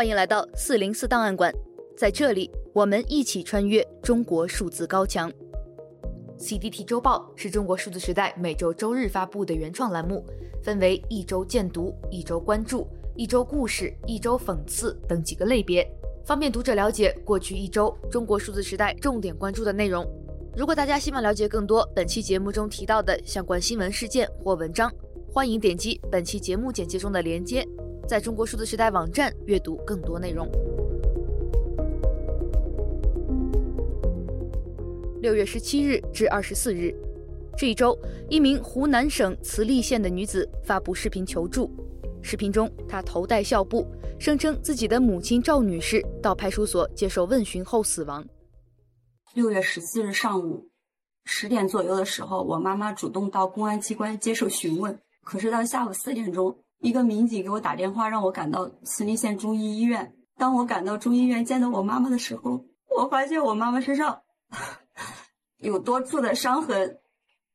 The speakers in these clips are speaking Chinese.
欢迎来到四零四档案馆，在这里我们一起穿越中国数字高墙。CDT 周报是中国数字时代每周周日发布的原创栏目，分为一周见读、一周关注、一周故事、一周讽刺等几个类别，方便读者了解过去一周中国数字时代重点关注的内容。如果大家希望了解更多本期节目中提到的相关新闻事件或文章，欢迎点击本期节目简介中的链接。在中国数字时代网站阅读更多内容。六月十七日至二十四日，这一周，一名湖南省慈利县的女子发布视频求助。视频中，她头戴孝布，声称自己的母亲赵女士到派出所接受问询后死亡。六月十四日上午十点左右的时候，我妈妈主动到公安机关接受询问。可是到下午四点钟。一个民警给我打电话，让我赶到慈利县中医医院。当我赶到中医院见到我妈妈的时候，我发现我妈妈身上 有多处的伤痕，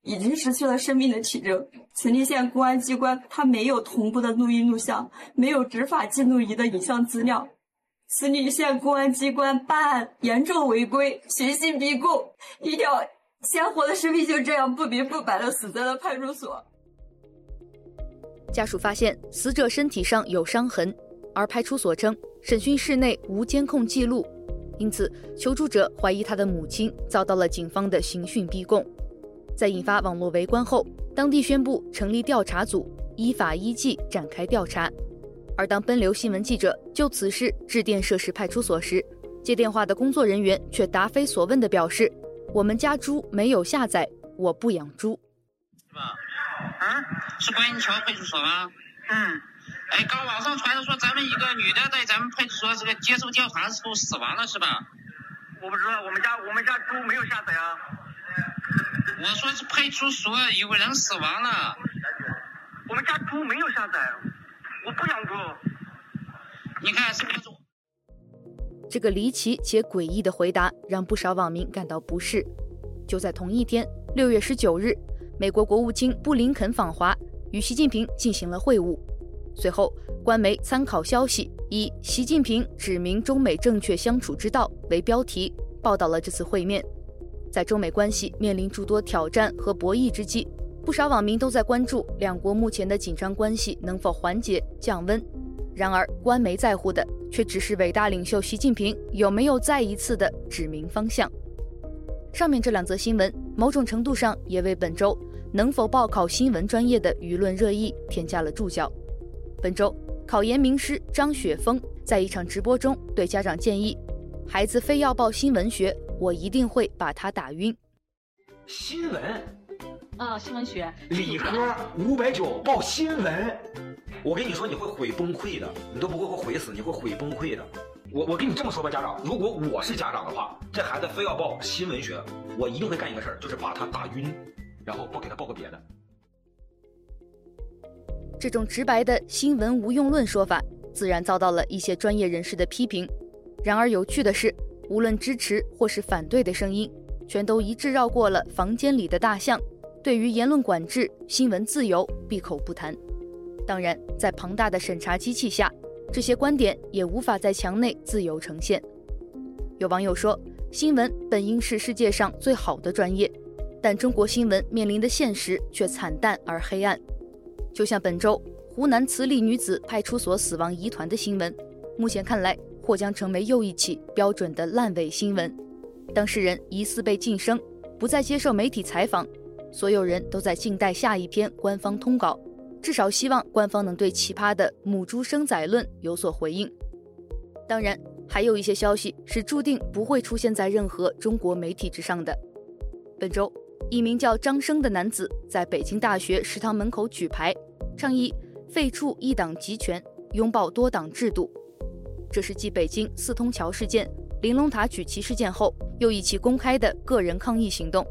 已经失去了生命的体征。慈利县公安机关他没有同步的录音录像，没有执法记录仪的影像资料。慈利县公安机关办案严重违规，寻衅逼供，一条鲜活的生命就这样不明不白的死在了派出所。家属发现死者身体上有伤痕，而派出所称审讯室内无监控记录，因此求助者怀疑他的母亲遭到了警方的刑讯逼供。在引发网络围观后，当地宣布成立调查组，依法依纪展开调查。而当奔流新闻记者就此事致电涉事派出所时，接电话的工作人员却答非所问地表示：“我们家猪没有下崽，我不养猪。”啊，是观音桥派出所吗？嗯。哎，刚网上传的说咱们一个女的在咱们派出所这个接受调查的时候死亡了，是吧？我不知道，我们家我们家猪没有下崽啊。我说是派出所有人死亡了。我们家猪没有下载，我不养猪。你看是不是？这个离奇且诡异的回答让不少网民感到不适。就在同一天，六月十九日。美国国务卿布林肯访华，与习近平进行了会晤。随后，官媒参考消息以“习近平指明中美正确相处之道”为标题，报道了这次会面。在中美关系面临诸多挑战和博弈之际，不少网民都在关注两国目前的紧张关系能否缓解降温。然而，官媒在乎的却只是伟大领袖习近平有没有再一次的指明方向。上面这两则新闻，某种程度上也为本周能否报考新闻专业的舆论热议添加了注脚。本周考研名师张雪峰在一场直播中对家长建议：孩子非要报新闻学，我一定会把他打晕。新闻，啊，新闻学，理科五百九报新闻，我跟你说你会毁崩溃的，你都不会会毁死，你会毁崩溃的。我我跟你这么说吧，家长，如果我是家长的话，这孩子非要报新闻学，我一定会干一个事儿，就是把他打晕，然后不给他报个别的。这种直白的新闻无用论说法，自然遭到了一些专业人士的批评。然而有趣的是，无论支持或是反对的声音，全都一致绕过了房间里的大象，对于言论管制、新闻自由闭口不谈。当然，在庞大的审查机器下。这些观点也无法在墙内自由呈现。有网友说，新闻本应是世界上最好的专业，但中国新闻面临的现实却惨淡而黑暗。就像本周湖南慈利女子派出所死亡疑团的新闻，目前看来或将成为又一起标准的烂尾新闻。当事人疑似被噤声，不再接受媒体采访，所有人都在静待下一篇官方通稿。至少希望官方能对奇葩的母猪生崽论有所回应。当然，还有一些消息是注定不会出现在任何中国媒体之上的。本周，一名叫张生的男子在北京大学食堂门口举牌，倡议废黜一党集权，拥抱多党制度。这是继北京四通桥事件、玲珑塔举旗事件后，又一起公开的个人抗议行动。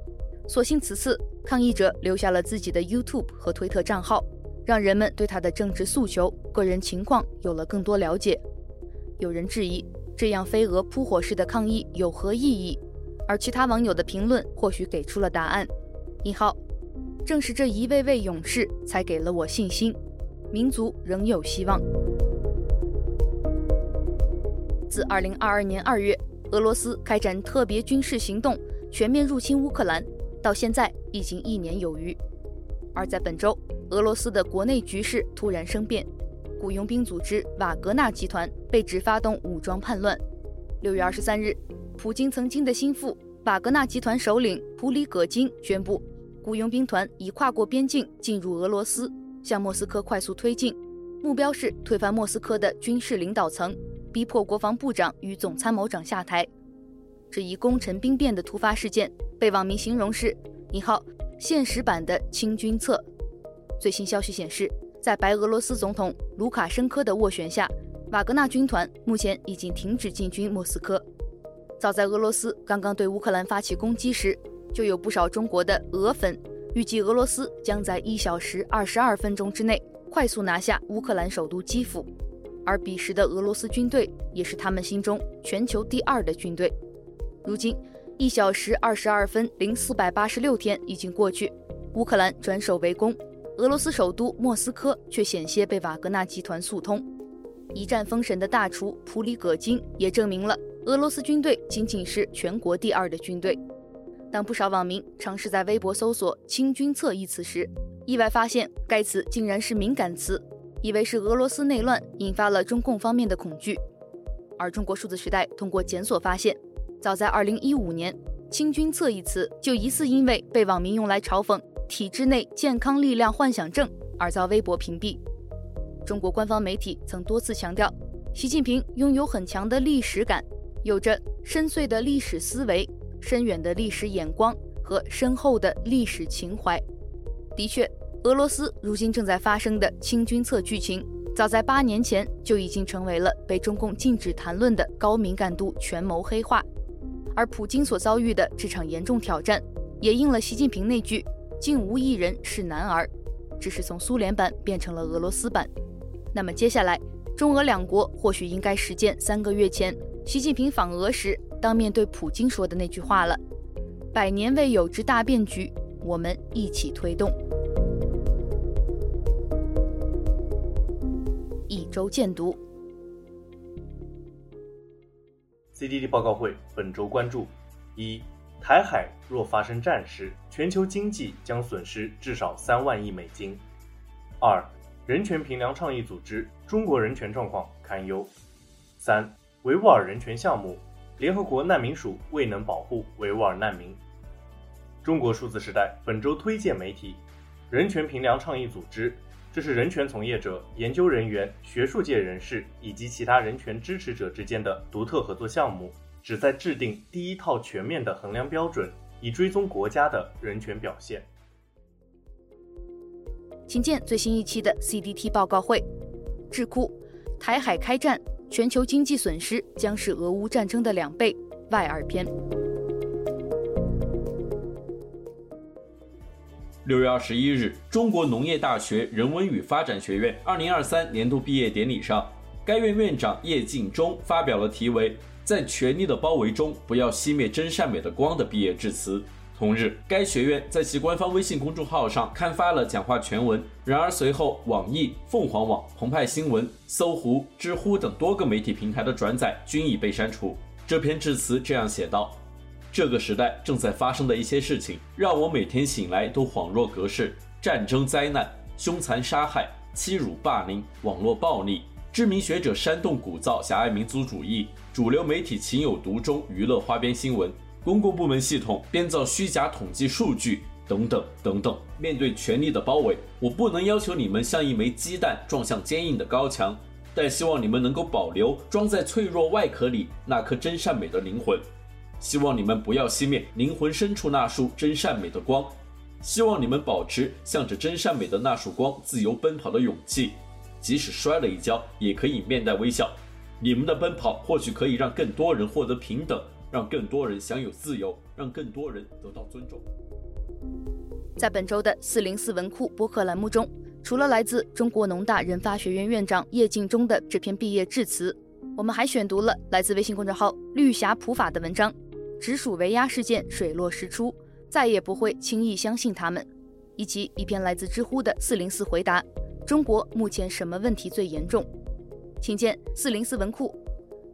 所幸此次抗议者留下了自己的 YouTube 和推特账号。让人们对他的政治诉求、个人情况有了更多了解。有人质疑这样飞蛾扑火式的抗议有何意义，而其他网友的评论或许给出了答案。一号，正是这一位位勇士才给了我信心，民族仍有希望。自2022年2月俄罗斯开展特别军事行动，全面入侵乌克兰，到现在已经一年有余。而在本周，俄罗斯的国内局势突然生变，雇佣兵组织瓦格纳集团被指发动武装叛乱。六月二十三日，普京曾经的心腹瓦格纳集团首领普里戈金宣布，雇佣兵团已跨过边境进入俄罗斯，向莫斯科快速推进，目标是推翻莫斯科的军事领导层，逼迫国防部长与总参谋长下台。这一攻城兵变的突发事件被网民形容是“引号现实版的清君侧”。最新消息显示，在白俄罗斯总统卢卡申科的斡旋下，瓦格纳军团目前已经停止进军莫斯科。早在俄罗斯刚刚对乌克兰发起攻击时，就有不少中国的俄粉预计俄罗斯将在一小时二十二分钟之内快速拿下乌克兰首都基辅，而彼时的俄罗斯军队也是他们心中全球第二的军队。如今，一小时二十二分零四百八十六天已经过去，乌克兰转守为攻。俄罗斯首都莫斯科却险些被瓦格纳集团速通，一战封神的大厨普里戈金也证明了俄罗斯军队仅仅是全国第二的军队。当不少网民尝试在微博搜索“清军侧”一词时，意外发现该词竟然是敏感词，以为是俄罗斯内乱引发了中共方面的恐惧。而中国数字时代通过检索发现，早在2015年，“清军侧”一词就疑似因为被网民用来嘲讽。体制内健康力量幻想症而遭微博屏蔽。中国官方媒体曾多次强调，习近平拥有很强的历史感，有着深邃的历史思维、深远的历史眼光和深厚的历史情怀。的确，俄罗斯如今正在发生的清君侧剧情，早在八年前就已经成为了被中共禁止谈论的高敏感度权谋黑化。而普京所遭遇的这场严重挑战，也应了习近平那句。竟无一人是男儿，只是从苏联版变成了俄罗斯版。那么接下来，中俄两国或许应该实践三个月前习近平访俄时当面对普京说的那句话了：“百年未有之大变局，我们一起推动。”一周见读，CDD 报告会本周关注一。台海若发生战事，全球经济将损失至少三万亿美金。二、人权评量倡议组织中国人权状况堪忧。三、维吾尔人权项目，联合国难民署未能保护维吾尔难民。中国数字时代本周推荐媒体：人权评量倡议组织，这是人权从业者、研究人员、学术界人士以及其他人权支持者之间的独特合作项目。旨在制定第一套全面的衡量标准，以追踪国家的人权表现。请见最新一期的 CDT 报告会。智库：台海开战，全球经济损失将是俄乌战争的两倍。外二篇。六月二十一日，中国农业大学人文与发展学院二零二三年度毕业典礼上，该院院长叶敬忠发表了题为。在权力的包围中，不要熄灭真善美的光的毕业致辞。同日，该学院在其官方微信公众号上刊发了讲话全文。然而，随后网易、凤凰网、澎湃新闻、搜狐、知乎等多个媒体平台的转载均已被删除。这篇致辞这样写道：“这个时代正在发生的一些事情，让我每天醒来都恍若隔世：战争、灾难、凶残杀害、欺辱、霸凌、网络暴力。”知名学者煽动鼓噪狭隘民族主义，主流媒体情有独钟娱乐花边新闻，公共部门系统编造虚假统计数据，等等等等。面对权力的包围，我不能要求你们像一枚鸡蛋撞向坚硬的高墙，但希望你们能够保留装在脆弱外壳里那颗真善美的灵魂。希望你们不要熄灭灵魂深处那束真善美的光。希望你们保持向着真善美的那束光自由奔跑的勇气。即使摔了一跤，也可以面带微笑。你们的奔跑或许可以让更多人获得平等，让更多人享有自由，让更多人得到尊重。在本周的四零四文库播客栏目中，除了来自中国农大人发学院院长叶敬忠的这篇毕业致辞，我们还选读了来自微信公众号“绿霞普法”的文章《直属围压事件水落石出》，再也不会轻易相信他们，以及一篇来自知乎的四零四回答。中国目前什么问题最严重？请见四零四文库。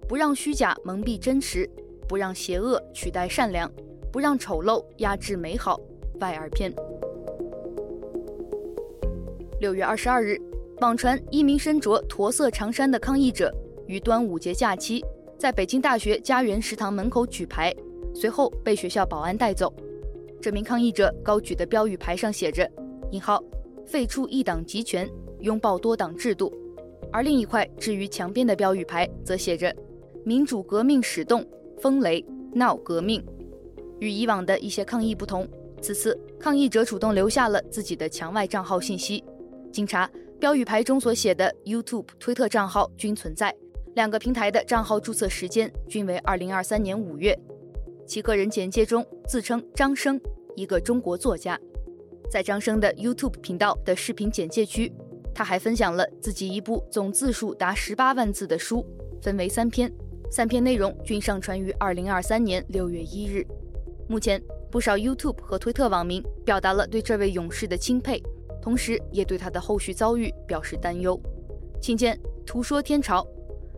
不让虚假蒙蔽真实，不让邪恶取代善良，不让丑陋压制美好。外而篇。六月二十二日，网传一名身着驼色长衫的抗议者于端午节假期在北京大学家园食堂门口举牌，随后被学校保安带走。这名抗议者高举的标语牌上写着“引号废除一党集权，拥抱多党制度”，而另一块置于墙边的标语牌则写着。民主革命始动，风雷闹革命。与以往的一些抗议不同，此次抗议者主动留下了自己的墙外账号信息。经查，标语牌中所写的 YouTube、推特账号均存在，两个平台的账号注册时间均为二零二三年五月。其个人简介中自称张生，一个中国作家。在张生的 YouTube 频道的视频简介区，他还分享了自己一部总字数达十八万字的书，分为三篇。三篇内容均上传于二零二三年六月一日。目前，不少 YouTube 和推特网民表达了对这位勇士的钦佩，同时也对他的后续遭遇表示担忧。请见图说天朝，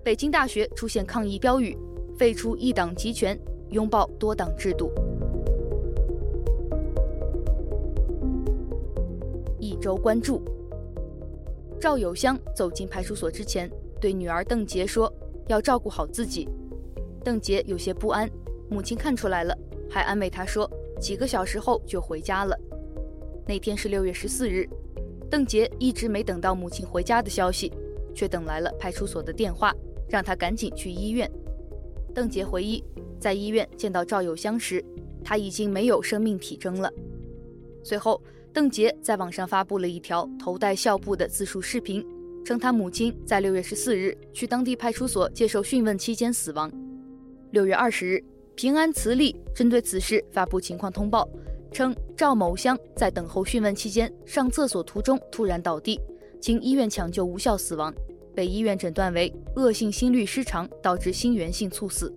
北京大学出现抗议标语：废除一党集权，拥抱多党制度。周关注：赵有香走进派出所之前，对女儿邓杰说。要照顾好自己，邓杰有些不安，母亲看出来了，还安慰她说几个小时后就回家了。那天是六月十四日，邓杰一直没等到母亲回家的消息，却等来了派出所的电话，让她赶紧去医院。邓杰回忆，在医院见到赵有香时，她已经没有生命体征了。随后，邓洁在网上发布了一条头戴校布的自述视频。称他母亲在六月十四日去当地派出所接受讯问期间死亡。六月二十日，平安慈利针对此事发布情况通报，称赵某香在等候讯问期间上厕所途中突然倒地，经医院抢救无效死亡，被医院诊断为恶性心律失常导致心源性猝死。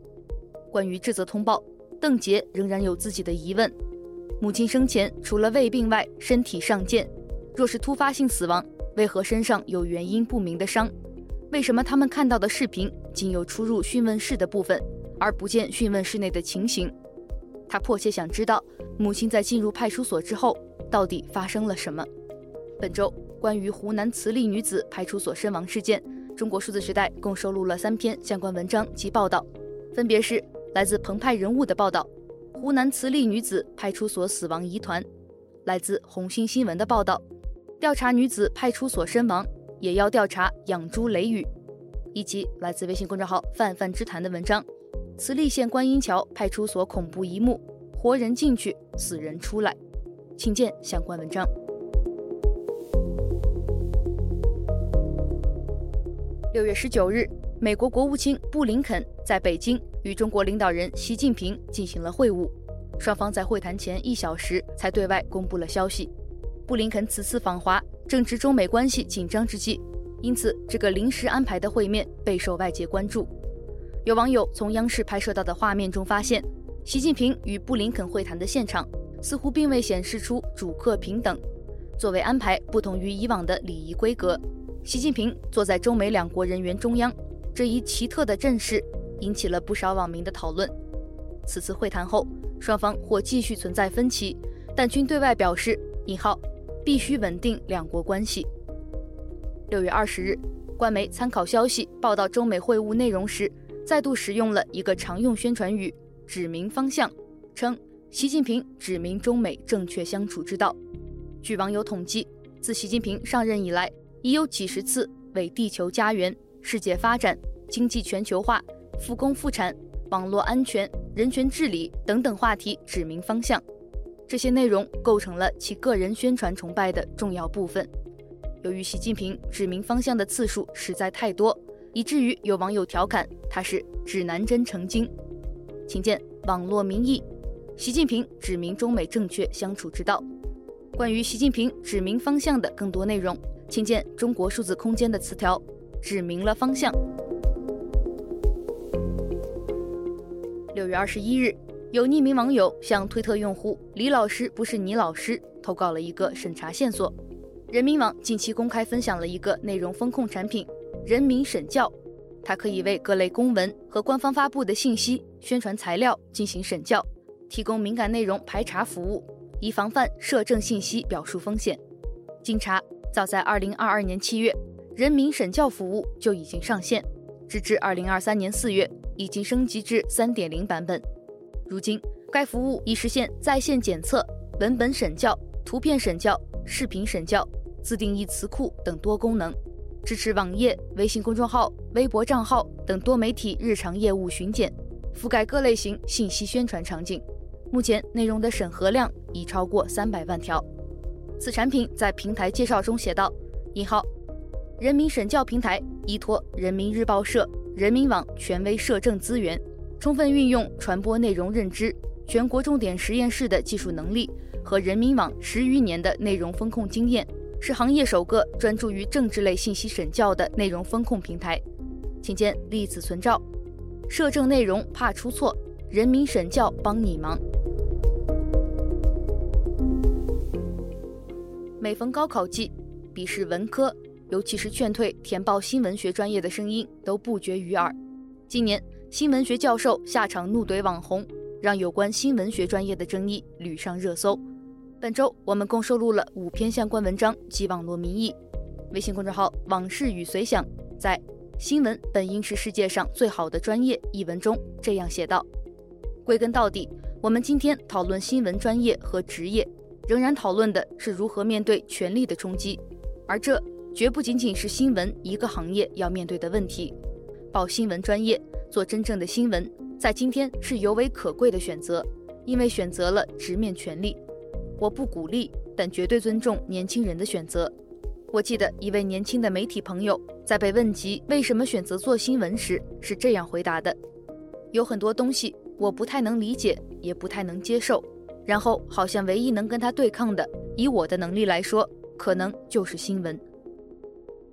关于这则通报，邓洁仍然有自己的疑问：母亲生前除了胃病外，身体尚健，若是突发性死亡，为何身上有原因不明的伤？为什么他们看到的视频仅有出入讯问室的部分，而不见讯问室内的情形？他迫切想知道母亲在进入派出所之后到底发生了什么。本周关于湖南慈利女子派出所身亡事件，中国数字时代共收录了三篇相关文章及报道，分别是来自澎湃人物的报道《湖南慈利女子派出所死亡疑团》，来自红星新闻的报道。调查女子派出所身亡，也要调查养猪雷雨，以及来自微信公众号“泛泛之谈”的文章：慈利县观音桥派出所恐怖一幕，活人进去，死人出来。请见相关文章。六月十九日，美国国务卿布林肯在北京与中国领导人习近平进行了会晤，双方在会谈前一小时才对外公布了消息。布林肯此次访华正值中美关系紧张之际，因此这个临时安排的会面备受外界关注。有网友从央视拍摄到的画面中发现，习近平与布林肯会谈的现场似乎并未显示出主客平等，座位安排不同于以往的礼仪规格。习近平坐在中美两国人员中央，这一奇特的阵势引起了不少网民的讨论。此次会谈后，双方或继续存在分歧，但均对外表示“引号”。必须稳定两国关系。六月二十日，官媒参考消息报道中美会晤内容时，再度使用了一个常用宣传语“指明方向”，称习近平指明中美正确相处之道。据网友统计，自习近平上任以来，已有几十次为地球家园、世界发展、经济全球化、复工复产、网络安全、人权治理等等话题指明方向。这些内容构成了其个人宣传崇拜的重要部分。由于习近平指明方向的次数实在太多，以至于有网友调侃他是指南针成精。请见网络民意：习近平指明中美正确相处之道。关于习近平指明方向的更多内容，请见中国数字空间的词条：指明了方向。六月二十一日。有匿名网友向推特用户“李老师不是你老师”投稿了一个审查线索。人民网近期公开分享了一个内容风控产品“人民审教”，它可以为各类公文和官方发布的信息、宣传材料进行审教，提供敏感内容排查服务，以防范涉政信息表述风险。经查，早在2022年7月，人民审教服务就已经上线，直至2023年4月，已经升级至3.0版本。如今，该服务已实现在线检测、文本审校、图片审校、视频审校、自定义词库等多功能，支持网页、微信公众号、微博账号等多媒体日常业务巡检，覆盖各类型信息宣传场景。目前内容的审核量已超过三百万条。此产品在平台介绍中写道：“引号，人民审校平台依托人民日报社、人民网权威摄政资源，充分运用传播内容认知。”全国重点实验室的技术能力和人民网十余年的内容风控经验，是行业首个专注于政治类信息审教的内容风控平台。请见例子存照。摄政内容怕出错，人民审教帮你忙。每逢高考季，笔试文科，尤其是劝退填报新闻学专业的声音都不绝于耳。今年新闻学教授下场怒怼网红。让有关新闻学专业的争议屡上热搜。本周我们共收录了五篇相关文章及网络民意。微信公众号“往事与随想”在《新闻本应是世界上最好的专业》一文中这样写道：“归根到底，我们今天讨论新闻专业和职业，仍然讨论的是如何面对权力的冲击，而这绝不仅仅是新闻一个行业要面对的问题。报新闻专业，做真正的新闻。”在今天是尤为可贵的选择，因为选择了直面权力。我不鼓励，但绝对尊重年轻人的选择。我记得一位年轻的媒体朋友在被问及为什么选择做新闻时是这样回答的：“有很多东西我不太能理解，也不太能接受。然后好像唯一能跟他对抗的，以我的能力来说，可能就是新闻。”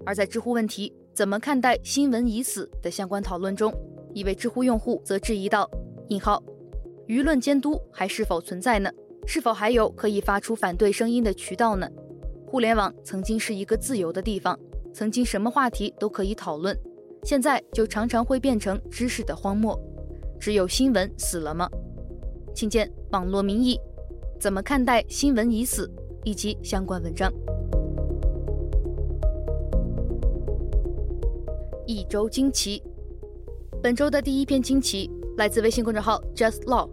而在知乎问题“怎么看待新闻已死”的相关讨论中，一位知乎用户则质疑道：“引号，舆论监督还是否存在呢？是否还有可以发出反对声音的渠道呢？互联网曾经是一个自由的地方，曾经什么话题都可以讨论，现在就常常会变成知识的荒漠。只有新闻死了吗？请见网络民意，怎么看待新闻已死以及相关文章。一周惊奇。本周的第一篇惊奇来自微信公众号 Just Law，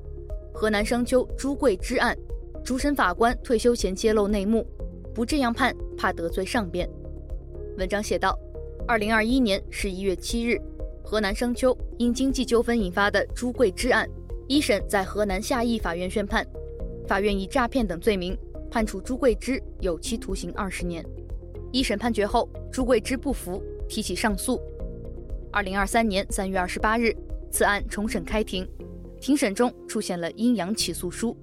河南商丘朱桂芝案，主审法官退休前揭露内幕，不这样判怕得罪上边。文章写道：二零二一年十一月七日，河南商丘因经济纠纷引发的朱桂芝案，一审在河南夏邑法院宣判，法院以诈骗等罪名判处朱桂芝有期徒刑二十年。一审判决后，朱桂芝不服，提起上诉。二零二三年三月二十八日，此案重审开庭，庭审中出现了阴阳起诉书。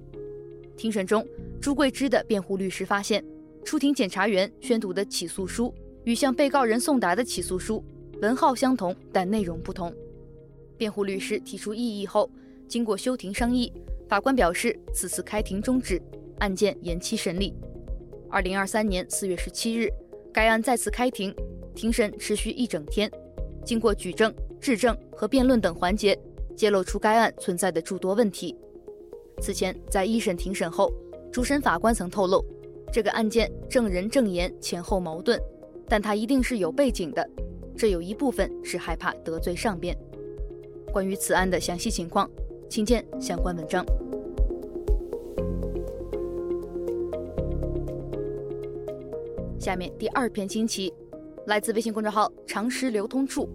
庭审中，朱桂芝的辩护律师发现，出庭检察员宣读的起诉书与向被告人送达的起诉书文号相同，但内容不同。辩护律师提出异议后，经过休庭商议，法官表示此次开庭终止，案件延期审理。二零二三年四月十七日，该案再次开庭，庭审持续一整天。经过举证、质证和辩论等环节，揭露出该案存在的诸多问题。此前，在一审庭审后，主审法官曾透露，这个案件证人证言前后矛盾，但他一定是有背景的。这有一部分是害怕得罪上边。关于此案的详细情况，请见相关文章。下面第二篇惊奇。来自微信公众号“常识流通处”，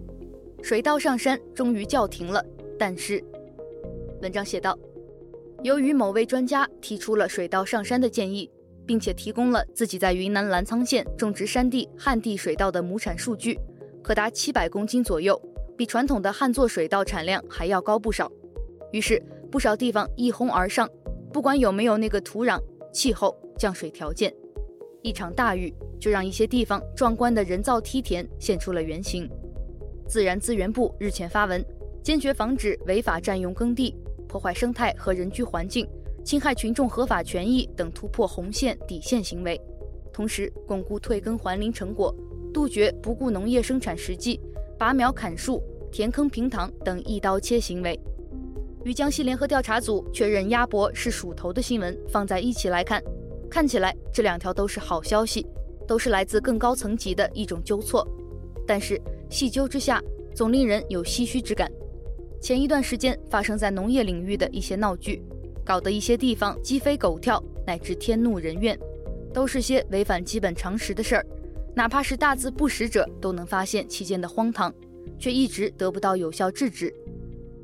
水稻上山终于叫停了。但是，文章写道，由于某位专家提出了水稻上山的建议，并且提供了自己在云南澜沧县种植山地旱地水稻的亩产数据，可达七百公斤左右，比传统的旱作水稻产量还要高不少。于是，不少地方一哄而上，不管有没有那个土壤、气候、降水条件，一场大雨。就让一些地方壮观的人造梯田现出了原形。自然资源部日前发文，坚决防止违法占用耕地、破坏生态和人居环境、侵害群众合法权益等突破红线底线行为，同时巩固退耕还林成果，杜绝不顾农业生产实际、拔苗砍树、填坑平塘等一刀切行为。与江西联合调查组确认鸭脖是鼠头的新闻放在一起来看，看起来这两条都是好消息，都是来自更高层级的一种纠错。但是细究之下，总令人有唏嘘之感。前一段时间发生在农业领域的一些闹剧，搞得一些地方鸡飞狗跳，乃至天怒人怨，都是些违反基本常识的事儿。哪怕是大字不识者都能发现其间的荒唐，却一直得不到有效制止。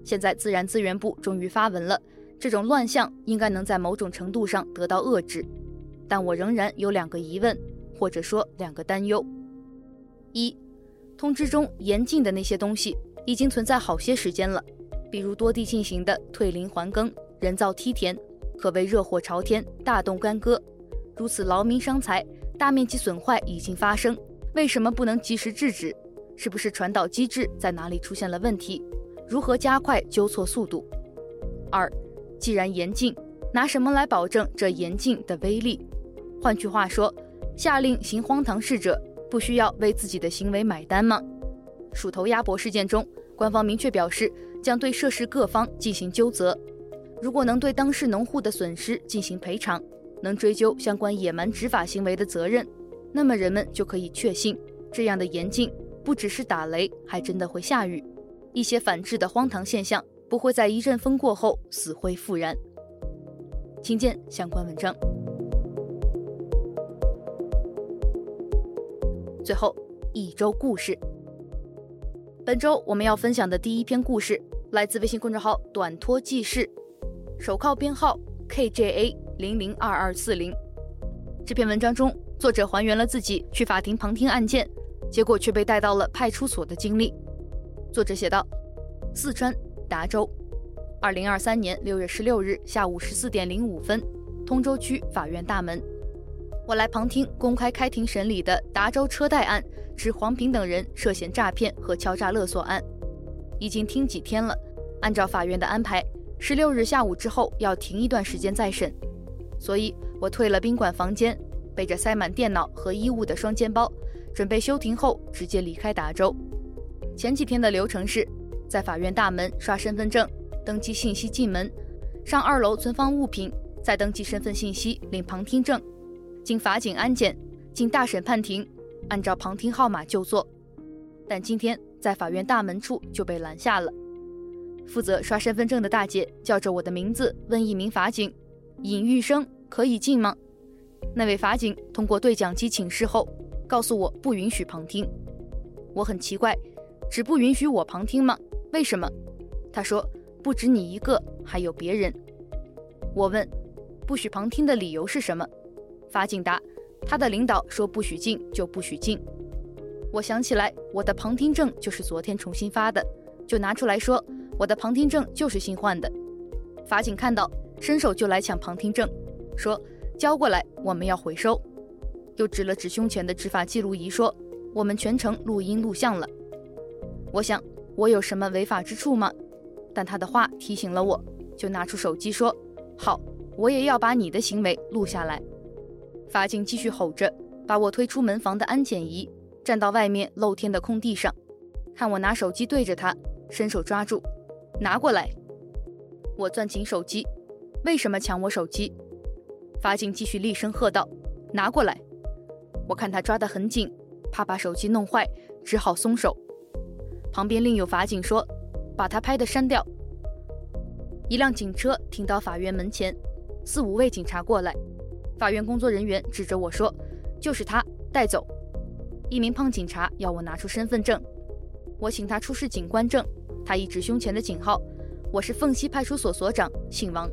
现在自然资源部终于发文了，这种乱象应该能在某种程度上得到遏制，但我仍然有两个疑问，或者说两个担忧：一，通知中严禁的那些东西已经存在好些时间了，比如多地进行的退林还耕、人造梯田，可谓热火朝天、大动干戈，如此劳民伤财、大面积损坏已经发生，为什么不能及时制止？是不是传导机制在哪里出现了问题？如何加快纠错速度？二，既然严禁，拿什么来保证这严禁的威力？换句话说，下令行荒唐事者不需要为自己的行为买单吗？鼠头鸭脖事件中，官方明确表示将对涉事各方进行纠责，如果能对当事农户的损失进行赔偿，能追究相关野蛮执法行为的责任，那么人们就可以确信，这样的严禁不只是打雷，还真的会下雨。一些反制的荒唐现象不会在一阵风过后死灰复燃。请见相关文章。最后一周故事。本周我们要分享的第一篇故事来自微信公众号“短拖记事”，手铐编号 KJA 零零二二四零。这篇文章中，作者还原了自己去法庭旁听案件，结果却被带到了派出所的经历。作者写道：四川达州，二零二三年六月十六日下午十四点零五分，通州区法院大门，我来旁听公开开庭审理的达州车贷案指黄平等人涉嫌诈骗和敲诈勒索案。已经听几天了，按照法院的安排，十六日下午之后要停一段时间再审，所以我退了宾馆房间，背着塞满电脑和衣物的双肩包，准备休庭后直接离开达州。前几天的流程是，在法院大门刷身份证、登记信息进门，上二楼存放物品，再登记身份信息领旁听证，经法警安检，进大审判庭，按照旁听号码就座。但今天在法院大门处就被拦下了。负责刷身份证的大姐叫着我的名字，问一名法警：“尹玉生可以进吗？”那位法警通过对讲机请示后，告诉我不允许旁听。我很奇怪。只不允许我旁听吗？为什么？他说不止你一个，还有别人。我问，不许旁听的理由是什么？法警答，他的领导说不许进就不许进。我想起来，我的旁听证就是昨天重新发的，就拿出来说，我的旁听证就是新换的。法警看到，伸手就来抢旁听证，说交过来，我们要回收。又指了指胸前的执法记录仪，说我们全程录音录像了。我想，我有什么违法之处吗？但他的话提醒了我，就拿出手机说：“好，我也要把你的行为录下来。”法警继续吼着，把我推出门房的安检仪，站到外面露天的空地上，看我拿手机对着他，伸手抓住，拿过来。我攥紧手机，为什么抢我手机？法警继续厉声喝道：“拿过来！”我看他抓得很紧，怕把手机弄坏，只好松手。旁边另有法警说：“把他拍的删掉。”一辆警车停到法院门前，四五位警察过来。法院工作人员指着我说：“就是他，带走。”一名胖警察要我拿出身份证，我请他出示警官证。他一指胸前的警号：“我是凤溪派出所所长，姓王。”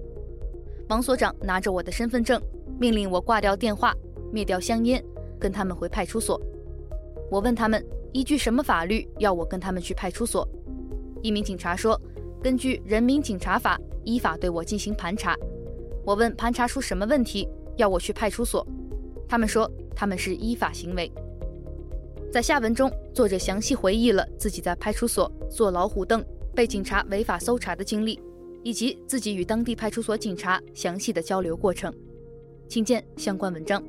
王所长拿着我的身份证，命令我挂掉电话，灭掉香烟，跟他们回派出所。我问他们。依据什么法律要我跟他们去派出所？一名警察说：“根据《人民警察法》，依法对我进行盘查。”我问盘查出什么问题，要我去派出所？他们说他们是依法行为。在下文中，作者详细回忆了自己在派出所坐老虎凳、被警察违法搜查的经历，以及自己与当地派出所警察详细的交流过程。请见相关文章。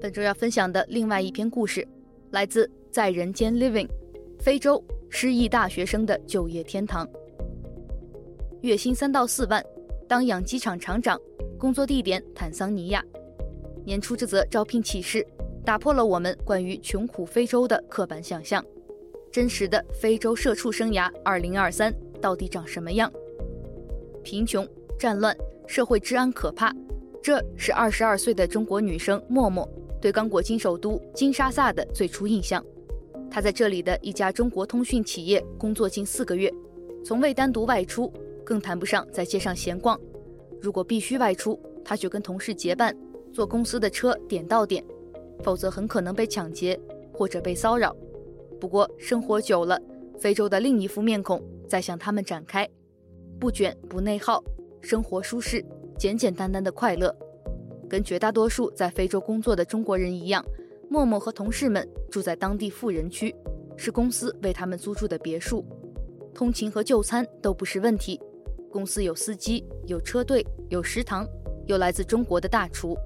本周要分享的另外一篇故事，来自《在人间 Living》，非洲失忆大学生的就业天堂。月薪三到四万，当养鸡场厂长，工作地点坦桑尼亚。年初这则招聘启事打破了我们关于穷苦非洲的刻板想象。真实的非洲社畜生涯二零二三到底长什么样？贫穷、战乱、社会治安可怕，这是二十二岁的中国女生默默。对刚果金首都金沙萨的最初印象，她在这里的一家中国通讯企业工作近四个月，从未单独外出，更谈不上在街上闲逛。如果必须外出，他就跟同事结伴，坐公司的车点到点，否则很可能被抢劫或者被骚扰。不过生活久了，非洲的另一副面孔在向他们展开：不卷不内耗，生活舒适，简简单单的快乐。跟绝大多数在非洲工作的中国人一样，默默和同事们住在当地富人区，是公司为他们租住的别墅，通勤和就餐都不是问题。公司有司机，有车队，有食堂，有来自中国的大厨。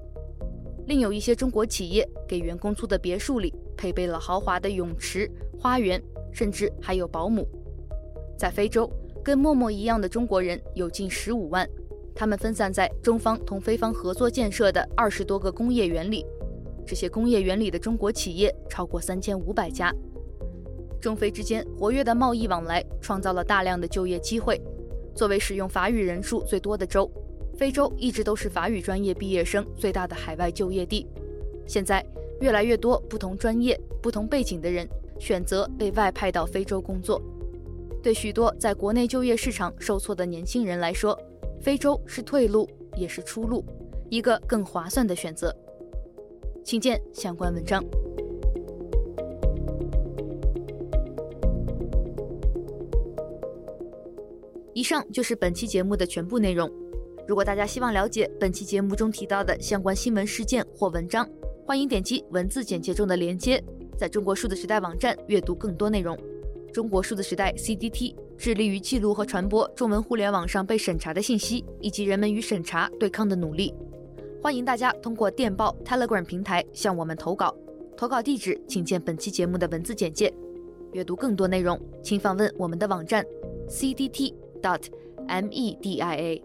另有一些中国企业给员工租的别墅里配备了豪华的泳池、花园，甚至还有保姆。在非洲，跟默默一样的中国人有近十五万。他们分散在中方同非方合作建设的二十多个工业园里，这些工业园里的中国企业超过三千五百家。中非之间活跃的贸易往来创造了大量的就业机会。作为使用法语人数最多的州，非洲一直都是法语专业毕业生最大的海外就业地。现在，越来越多不同专业、不同背景的人选择被外派到非洲工作。对许多在国内就业市场受挫的年轻人来说，非洲是退路，也是出路，一个更划算的选择。请见相关文章。以上就是本期节目的全部内容。如果大家希望了解本期节目中提到的相关新闻事件或文章，欢迎点击文字简介中的链接，在中国数字时代网站阅读更多内容。中国数字时代 （CDT）。致力于记录和传播中文互联网上被审查的信息，以及人们与审查对抗的努力。欢迎大家通过电报 Telegram 平台向我们投稿，投稿地址请见本期节目的文字简介。阅读更多内容，请访问我们的网站 C D T dot media